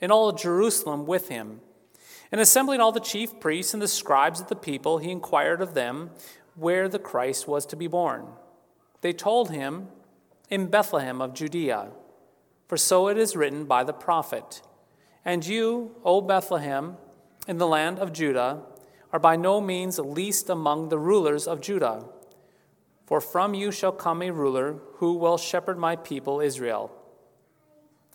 and all Jerusalem with him. And assembling all the chief priests and the scribes of the people, he inquired of them where the Christ was to be born. They told him, In Bethlehem of Judea, for so it is written by the prophet. And you, O Bethlehem, in the land of Judah, are by no means least among the rulers of Judah. For from you shall come a ruler who will shepherd my people Israel.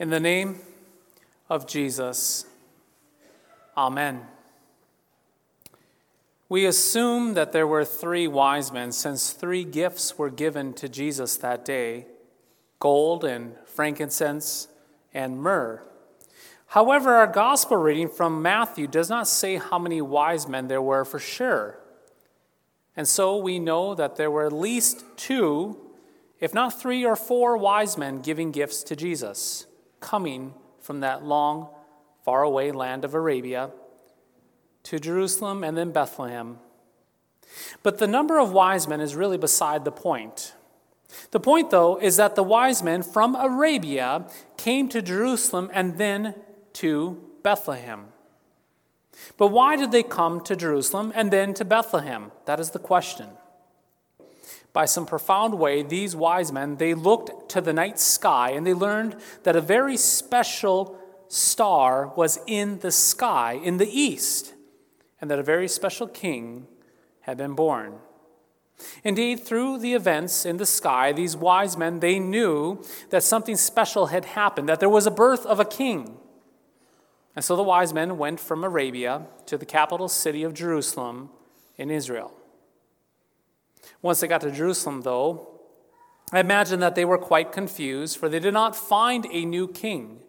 In the name of Jesus, Amen. We assume that there were three wise men since three gifts were given to Jesus that day gold and frankincense and myrrh. However, our gospel reading from Matthew does not say how many wise men there were for sure. And so we know that there were at least two, if not three or four wise men giving gifts to Jesus, coming from that long, faraway land of Arabia to Jerusalem and then Bethlehem. But the number of wise men is really beside the point. The point, though, is that the wise men from Arabia came to Jerusalem and then to Bethlehem. But why did they come to Jerusalem and then to Bethlehem? That is the question. By some profound way, these wise men, they looked to the night sky and they learned that a very special star was in the sky in the east and that a very special king had been born. Indeed, through the events in the sky, these wise men, they knew that something special had happened, that there was a birth of a king. And so the wise men went from Arabia to the capital city of Jerusalem in Israel. Once they got to Jerusalem, though, I imagine that they were quite confused, for they did not find a new king.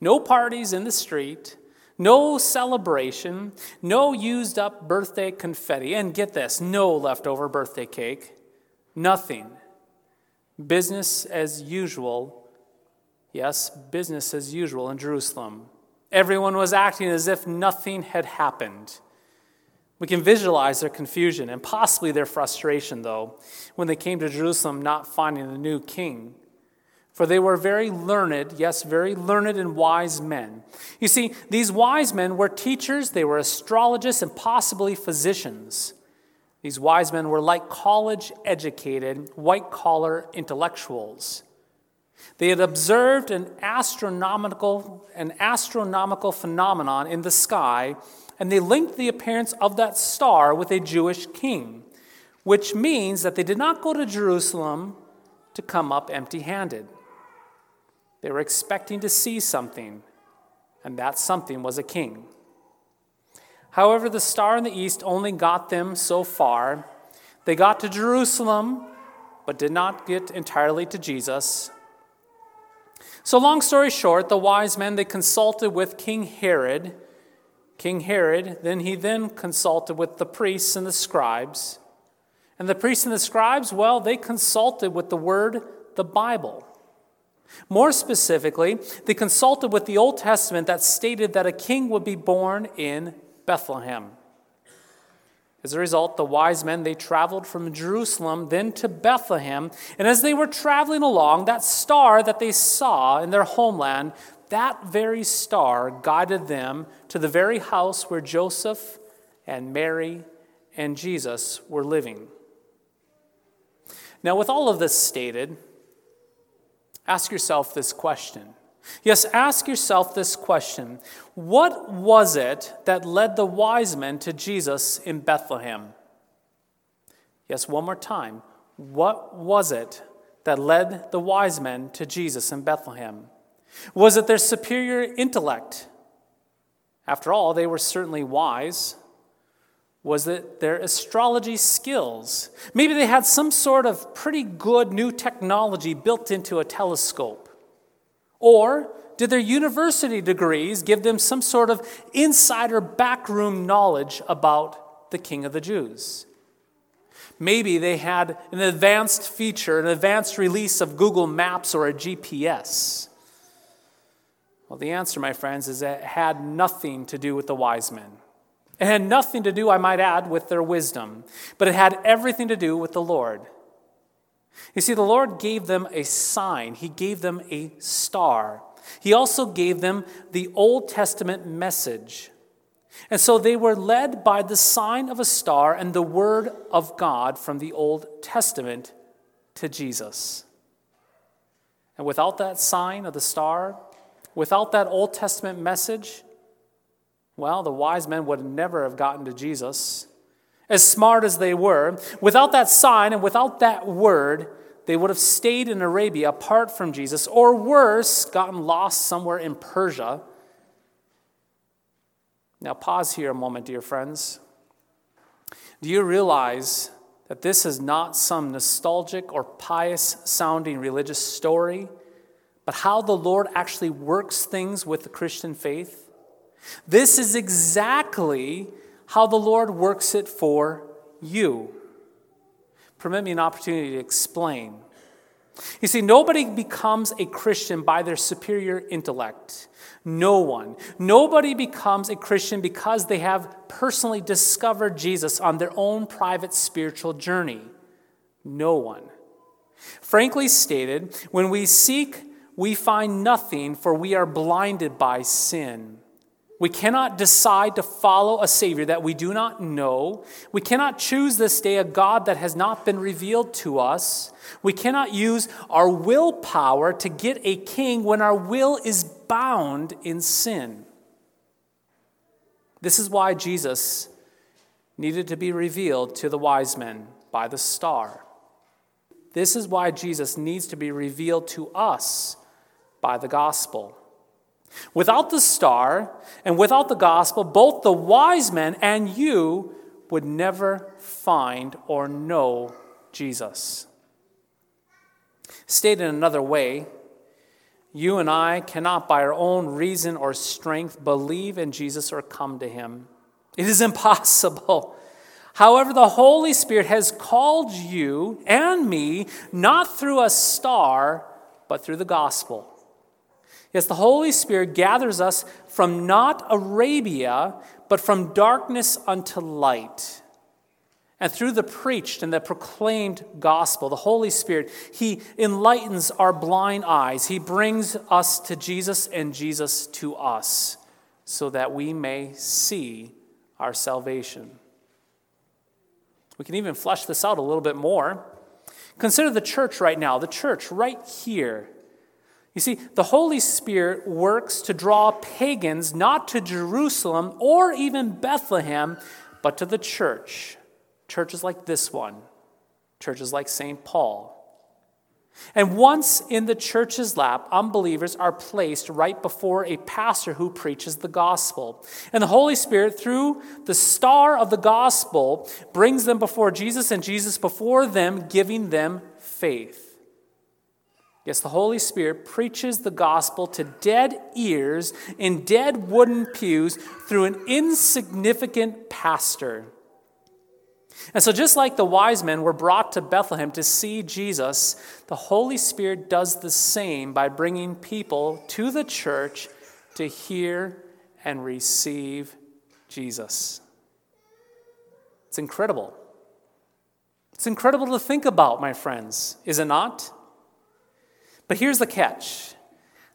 No parties in the street, no celebration, no used up birthday confetti, and get this, no leftover birthday cake, nothing. Business as usual. Yes, business as usual in Jerusalem. Everyone was acting as if nothing had happened. We can visualize their confusion and possibly their frustration, though, when they came to Jerusalem not finding a new king for they were very learned, yes, very learned and wise men. You see, these wise men were teachers, they were astrologists, and possibly physicians. These wise men were like college educated, white collar intellectuals. They had observed an astronomical, an astronomical phenomenon in the sky, and they linked the appearance of that star with a Jewish king, which means that they did not go to Jerusalem to come up empty handed. They were expecting to see something, and that something was a king. However, the star in the east only got them so far. They got to Jerusalem, but did not get entirely to Jesus. So, long story short, the wise men they consulted with King Herod. King Herod, then he then consulted with the priests and the scribes. And the priests and the scribes, well, they consulted with the word, the Bible. More specifically, they consulted with the Old Testament that stated that a king would be born in Bethlehem. As a result, the wise men they traveled from Jerusalem then to Bethlehem, and as they were traveling along, that star that they saw in their homeland, that very star guided them to the very house where Joseph and Mary and Jesus were living. Now, with all of this stated, ask yourself this question Yes, ask yourself this question What was it that led the wise men to Jesus in Bethlehem? Yes, one more time. What was it that led the wise men to Jesus in Bethlehem? Was it their superior intellect? After all, they were certainly wise. Was it their astrology skills? Maybe they had some sort of pretty good new technology built into a telescope. Or did their university degrees give them some sort of insider backroom knowledge about the King of the Jews? Maybe they had an advanced feature, an advanced release of Google Maps or a GPS. Well, the answer, my friends, is that it had nothing to do with the wise men. It had nothing to do, I might add, with their wisdom, but it had everything to do with the Lord. You see, the Lord gave them a sign, He gave them a star. He also gave them the Old Testament message. And so they were led by the sign of a star and the word of God from the Old Testament to Jesus. And without that sign of the star, without that Old Testament message, well, the wise men would never have gotten to Jesus as smart as they were, without that sign and without that word, they would have stayed in Arabia apart from Jesus, or worse, gotten lost somewhere in Persia. Now, pause here a moment, dear friends. Do you realize that this is not some nostalgic or pious sounding religious story, but how the Lord actually works things with the Christian faith? This is exactly how the Lord works it for you. Permit me an opportunity to explain. You see, nobody becomes a Christian by their superior intellect. No one. Nobody becomes a Christian because they have personally discovered Jesus on their own private spiritual journey. No one. Frankly stated, when we seek, we find nothing, for we are blinded by sin. We cannot decide to follow a Savior that we do not know. We cannot choose this day a God that has not been revealed to us. We cannot use our willpower to get a king when our will is bound in sin. This is why Jesus needed to be revealed to the wise men by the star. This is why Jesus needs to be revealed to us by the gospel. Without the star and without the gospel, both the wise men and you would never find or know Jesus. Stated in another way, you and I cannot, by our own reason or strength, believe in Jesus or come to him. It is impossible. However, the Holy Spirit has called you and me not through a star, but through the gospel. Yes, the Holy Spirit gathers us from not Arabia, but from darkness unto light. And through the preached and the proclaimed gospel, the Holy Spirit, He enlightens our blind eyes. He brings us to Jesus and Jesus to us so that we may see our salvation. We can even flesh this out a little bit more. Consider the church right now, the church right here You see, the Holy Spirit works to draw pagans not to Jerusalem or even Bethlehem, but to the church. Churches like this one, churches like St. Paul. And once in the church's lap, unbelievers are placed right before a pastor who preaches the gospel. And the Holy Spirit, through the star of the gospel, brings them before Jesus and Jesus before them, giving them faith. Yes, the Holy Spirit preaches the gospel to dead ears in dead wooden pews through an insignificant pastor. And so, just like the wise men were brought to Bethlehem to see Jesus, the Holy Spirit does the same by bringing people to the church to hear and receive Jesus. It's incredible. It's incredible to think about, my friends, is it not? But here's the catch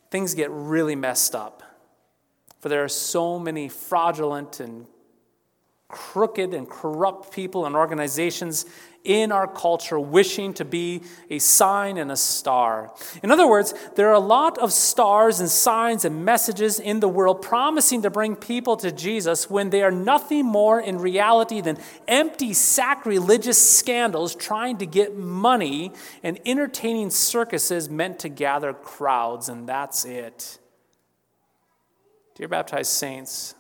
things get really messed up. For there are so many fraudulent and crooked and corrupt people and organizations in our culture wishing to be a sign and a star. In other words, there are a lot of stars and signs and messages in the world promising to bring people to Jesus when they are nothing more in reality than empty sacrilegious scandals trying to get money and entertaining circuses meant to gather crowds, and that's it. Dear baptized saints,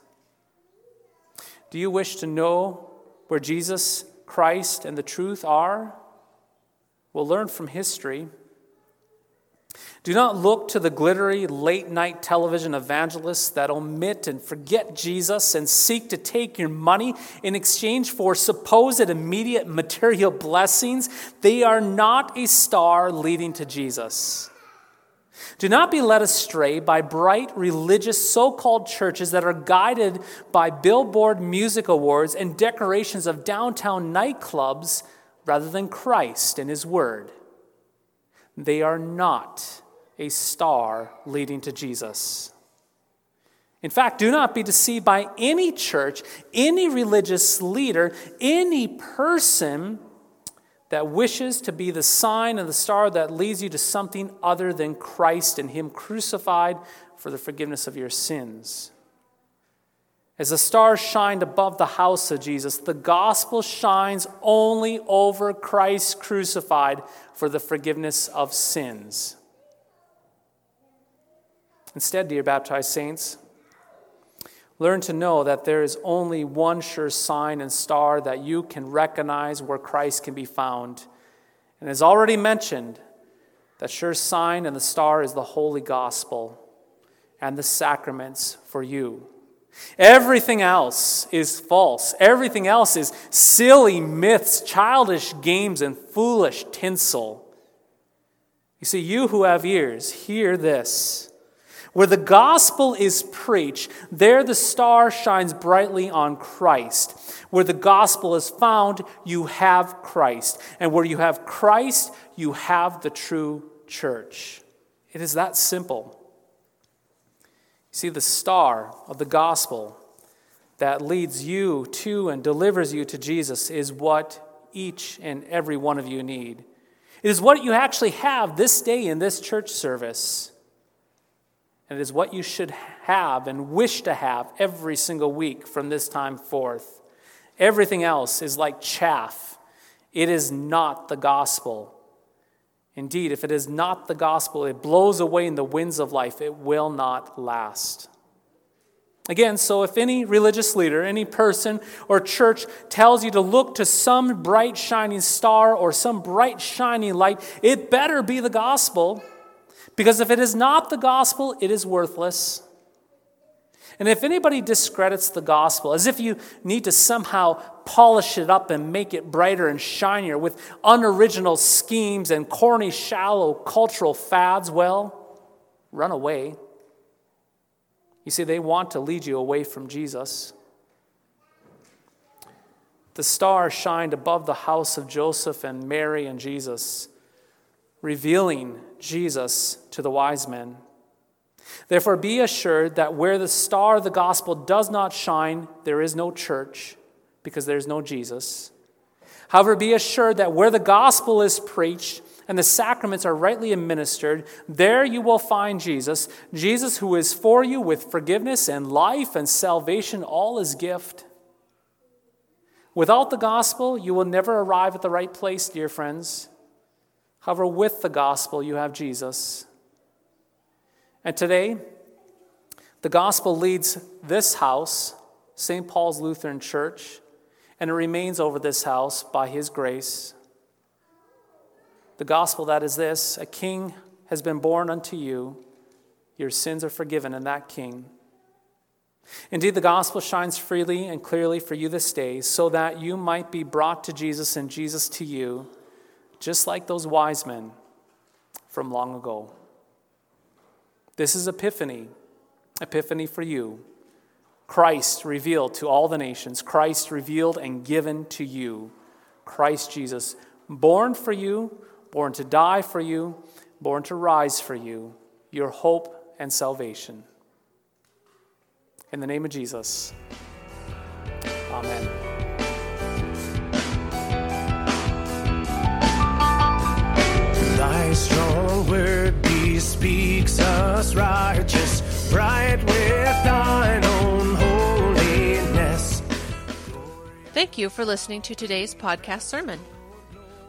do you wish to know where Jesus Christ and the truth are? We'll learn from history. Do not look to the glittery late night television evangelists that omit and forget Jesus and seek to take your money in exchange for supposed immediate material blessings. They are not a star leading to Jesus. Do not be led astray by bright religious so called churches that are guided by billboard music awards and decorations of downtown nightclubs rather than Christ and His Word. They are not a star leading to Jesus. In fact, do not be deceived by any church, any religious leader, any person that wishes to be the sign and the star that leads you to something other than Christ and Him crucified for the forgiveness of your sins. As the stars shined above the house of Jesus, the gospel shines only over Christ crucified for the forgiveness of sins. Instead, dear baptized saints, Learn to know that there is only one sure sign and star that you can recognize where Christ can be found. And as already mentioned, that sure sign and the star is the holy gospel and the sacraments for you. Everything else is false. Everything else is silly myths, childish games, and foolish tinsel. You see, you who have ears, hear this. Where the gospel is preached, there the star shines brightly on Christ. Where the gospel is found, you have Christ. And where you have Christ, you have the true church. It is that simple. See, the star of the gospel that leads you to and delivers you to Jesus is what each and every one of you need. It is what you actually have this day in this church service. And it is what you should have and wish to have every single week from this time forth. Everything else is like chaff. It is not the gospel. Indeed, if it is not the gospel, it blows away in the winds of life. It will not last. Again, so if any religious leader, any person or church tells you to look to some bright shining star or some bright shining light, it better be the gospel. Because if it is not the gospel, it is worthless. And if anybody discredits the gospel, as if you need to somehow polish it up and make it brighter and shinier with unoriginal schemes and corny, shallow cultural fads, well, run away. You see, they want to lead you away from Jesus. The star shined above the house of Joseph and Mary and Jesus revealing Jesus to the wise men. Therefore, be assured that where the star of the gospel does not shine, there is no church, because there is no Jesus. However, be assured that where the gospel is preached and the sacraments are rightly administered, there you will find Jesus, Jesus who is for you with forgiveness and life and salvation, all his gift. Without the gospel, you will never arrive at the right place, dear friends. However, with the gospel, you have Jesus. And today, the gospel leads this house, St. Paul's Lutheran Church, and it remains over this house by his grace. The gospel that is this a king has been born unto you, your sins are forgiven in that king. Indeed, the gospel shines freely and clearly for you this day, so that you might be brought to Jesus and Jesus to you, just like those wise men from long ago. This is Epiphany, Epiphany for you. Christ revealed to all the nations, Christ revealed and given to you, Christ Jesus, born for you, born to die for you, born to rise for you, your hope and salvation. In the name of Jesus, Amen. Thy strong word bespeaks us righteous, bright with thine own holiness. Thank you for listening to today's podcast sermon.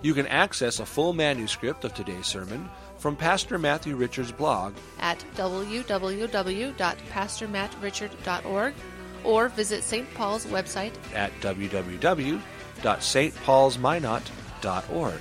You can access a full manuscript of today's sermon from Pastor Matthew Richard's blog at www.pastormattrichard.org or visit St. Paul's website at www.stpaulsminot.org.